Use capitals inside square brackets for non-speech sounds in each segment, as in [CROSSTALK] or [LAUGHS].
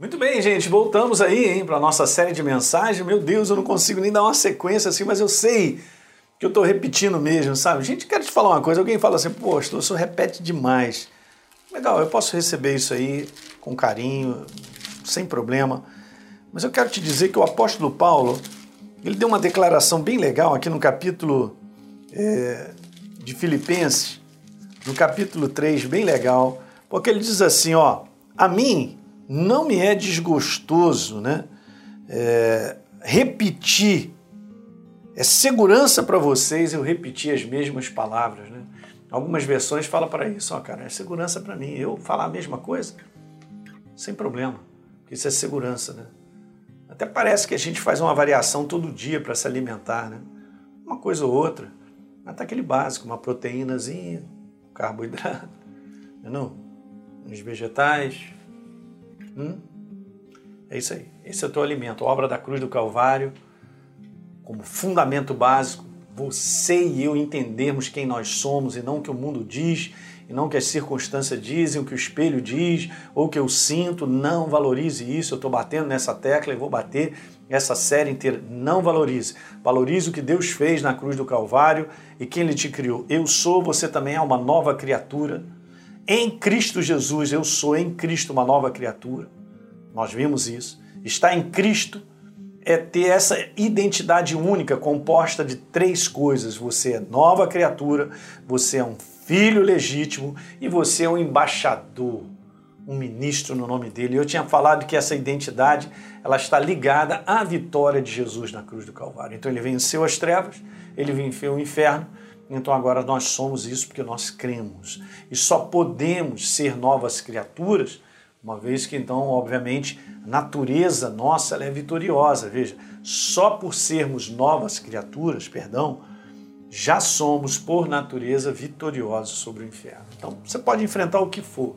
Muito bem, gente, voltamos aí, hein, para nossa série de mensagens. Meu Deus, eu não consigo nem dar uma sequência assim, mas eu sei que eu estou repetindo mesmo, sabe? Gente, quero te falar uma coisa. Alguém fala assim, poxa, o senhor repete demais. Legal, eu posso receber isso aí com carinho, sem problema. Mas eu quero te dizer que o apóstolo Paulo, ele deu uma declaração bem legal aqui no capítulo é, de Filipenses, no capítulo 3, bem legal, porque ele diz assim, ó, a mim não me é desgostoso né, é, repetir, é segurança para vocês eu repetir as mesmas palavras. Né? Algumas versões falam para isso, ó, cara, é segurança para mim. Eu falar a mesma coisa, sem problema, isso é segurança. Né? Até parece que a gente faz uma variação todo dia para se alimentar, né? uma coisa ou outra, mas tá aquele básico, uma proteínazinha, carboidrato, [LAUGHS] não, é não? uns vegetais, Hum? É isso aí. Esse é o teu alimento. A obra da cruz do Calvário, como fundamento básico, você e eu entendermos quem nós somos e não o que o mundo diz, e não o que as circunstâncias dizem, o que o espelho diz, ou o que eu sinto. Não valorize isso. Eu estou batendo nessa tecla e vou bater essa série inteira. Não valorize. Valorize o que Deus fez na cruz do Calvário e quem Ele te criou. Eu sou, você também é uma nova criatura em Cristo Jesus, eu sou em Cristo uma nova criatura. Nós vimos isso. Estar em Cristo é ter essa identidade única composta de três coisas: você é nova criatura, você é um filho legítimo e você é um embaixador, um ministro no nome dele. Eu tinha falado que essa identidade ela está ligada à vitória de Jesus na cruz do Calvário. Então ele venceu as trevas, ele venceu o inferno então agora nós somos isso porque nós cremos. E só podemos ser novas criaturas, uma vez que então, obviamente, a natureza nossa é vitoriosa. Veja, só por sermos novas criaturas, perdão, já somos por natureza vitoriosos sobre o inferno. Então você pode enfrentar o que for.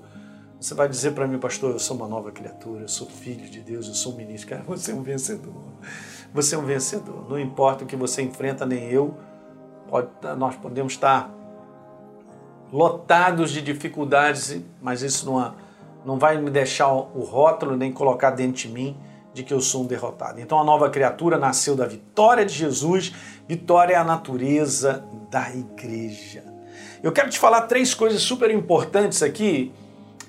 Você vai dizer para mim, pastor, eu sou uma nova criatura, eu sou filho de Deus, eu sou um ministro. Cara, você é um vencedor. Você é um vencedor. Não importa o que você enfrenta, nem eu pode, nós podemos estar lotados de dificuldades, mas isso não, não vai me deixar o rótulo nem colocar dentro de mim de que eu sou um derrotado. Então a nova criatura nasceu da vitória de Jesus, vitória é a natureza da igreja. Eu quero te falar três coisas super importantes aqui,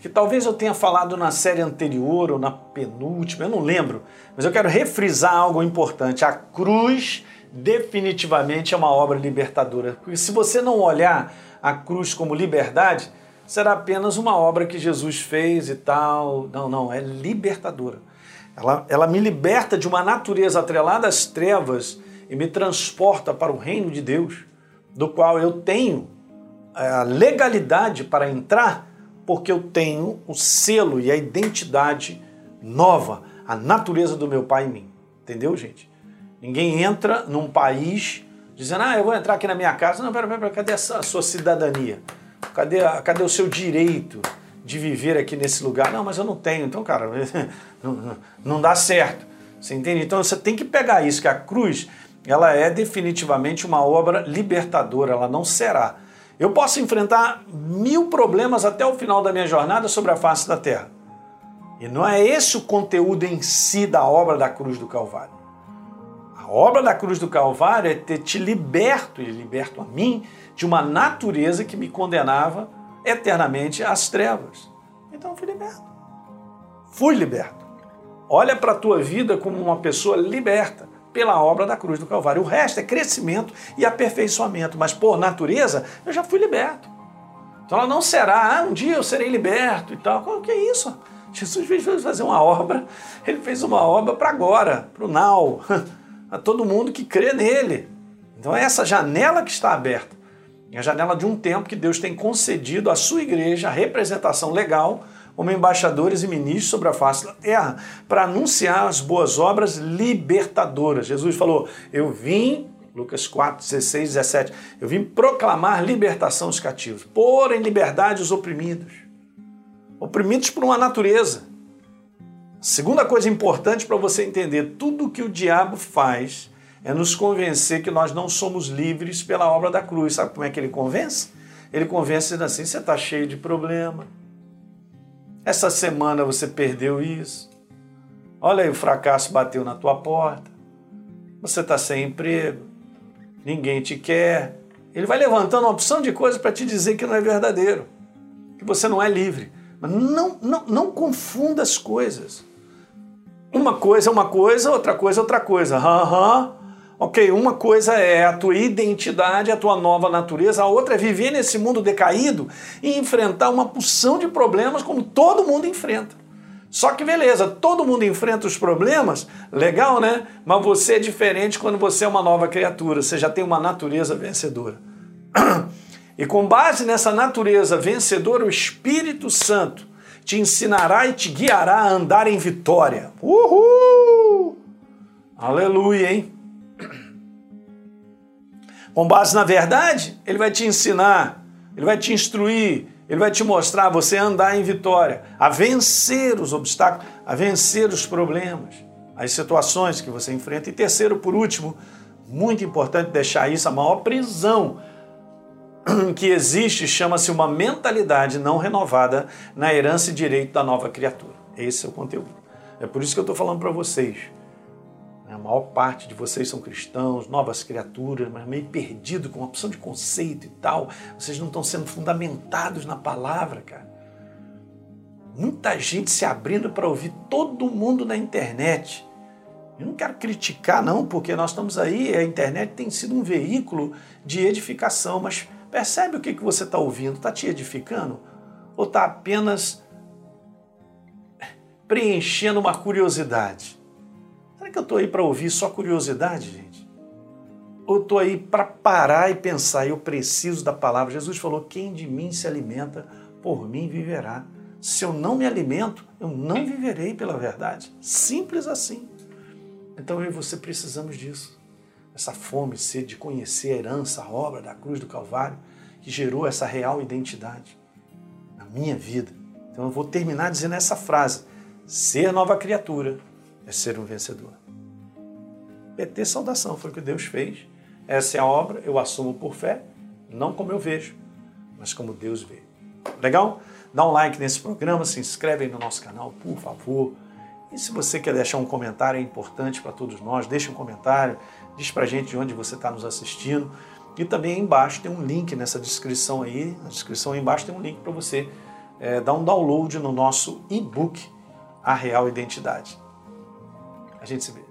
que talvez eu tenha falado na série anterior ou na penúltima, eu não lembro, mas eu quero refrisar algo importante. A cruz definitivamente é uma obra libertadora. Porque se você não olhar a cruz como liberdade, será apenas uma obra que Jesus fez e tal. Não, não, é libertadora. Ela, ela me liberta de uma natureza atrelada às trevas e me transporta para o reino de Deus, do qual eu tenho é, a legalidade para entrar, porque eu tenho o selo e a identidade nova, a natureza do meu Pai em mim. Entendeu, gente? Ninguém entra num país dizendo, ah, eu vou entrar aqui na minha casa. Não, pera, pera, cadê a sua cidadania? Cadê, cadê o seu direito de viver aqui nesse lugar? Não, mas eu não tenho. Então, cara, [LAUGHS] não, não dá certo. Você entende? Então você tem que pegar isso, que a cruz, ela é definitivamente uma obra libertadora, ela não será. Eu posso enfrentar mil problemas até o final da minha jornada sobre a face da terra. E não é esse o conteúdo em si da obra da cruz do Calvário. A obra da cruz do Calvário é ter te liberto e liberto a mim de uma natureza que me condenava eternamente às trevas. Então fui liberto. Fui liberto. Olha para a tua vida como uma pessoa liberta pela obra da cruz do Calvário. O resto é crescimento e aperfeiçoamento, mas por natureza eu já fui liberto. Então ela não será, ah, um dia eu serei liberto e tal. O que é isso? Jesus fez fazer uma obra, ele fez uma obra para agora, para o now. [LAUGHS] a todo mundo que crê nele. Então é essa janela que está aberta. É a janela de um tempo que Deus tem concedido à sua igreja a representação legal como embaixadores e ministros sobre a face da terra para anunciar as boas obras libertadoras. Jesus falou: Eu vim, Lucas 4, 16, 17, eu vim proclamar libertação dos cativos, pôr em liberdade os oprimidos, oprimidos por uma natureza Segunda coisa importante para você entender: tudo que o diabo faz é nos convencer que nós não somos livres pela obra da cruz. Sabe como é que ele convence? Ele convence assim: você está cheio de problema. Essa semana você perdeu isso. Olha aí, o fracasso bateu na tua porta. Você está sem emprego. Ninguém te quer. Ele vai levantando uma opção de coisas para te dizer que não é verdadeiro, que você não é livre. Mas não, não, não confunda as coisas. Uma coisa é uma coisa, outra coisa é outra coisa. Aham. Uhum. Ok, uma coisa é a tua identidade, a tua nova natureza, a outra é viver nesse mundo decaído e enfrentar uma porção de problemas como todo mundo enfrenta. Só que beleza, todo mundo enfrenta os problemas, legal, né? Mas você é diferente quando você é uma nova criatura, você já tem uma natureza vencedora. [CLEARS THROAT] E com base nessa natureza vencedora, o Espírito Santo te ensinará e te guiará a andar em vitória. Uhul! Aleluia, hein? Com base na verdade, ele vai te ensinar, ele vai te instruir, ele vai te mostrar você andar em vitória, a vencer os obstáculos, a vencer os problemas, as situações que você enfrenta. E terceiro, por último, muito importante deixar isso, a maior prisão [CLEARS THROAT] que existe chama-se uma mentalidade não renovada na herança e direito da nova criatura. Esse é o conteúdo. É por isso que eu estou falando para vocês. A maior parte de vocês são cristãos, novas criaturas, mas meio perdido com uma opção de conceito e tal. Vocês não estão sendo fundamentados na palavra, cara. Muita gente se abrindo para ouvir todo mundo na internet. Eu não quero criticar, não, porque nós estamos aí, a internet tem sido um veículo de edificação, mas percebe o que, que você está ouvindo? Está te edificando? Ou está apenas preenchendo uma curiosidade? Será que eu estou aí para ouvir só curiosidade, gente? Ou estou aí para parar e pensar, eu preciso da palavra? Jesus falou: quem de mim se alimenta, por mim viverá. Se eu não me alimento, eu não viverei pela verdade. Simples assim. Então eu e você precisamos disso. Essa fome, sede de conhecer a herança, a obra da cruz do Calvário, que gerou essa real identidade na minha vida. Então eu vou terminar dizendo essa frase: ser nova criatura é ser um vencedor. PT saudação foi o que Deus fez. Essa é a obra, eu assumo por fé, não como eu vejo, mas como Deus vê. Legal? Dá um like nesse programa, se inscreve aí no nosso canal, por favor. E se você quer deixar um comentário, é importante para todos nós, deixa um comentário, diz para gente de onde você está nos assistindo. E também embaixo tem um link nessa descrição aí, na descrição aí embaixo tem um link para você é, dar um download no nosso e-book A Real Identidade. A gente se vê.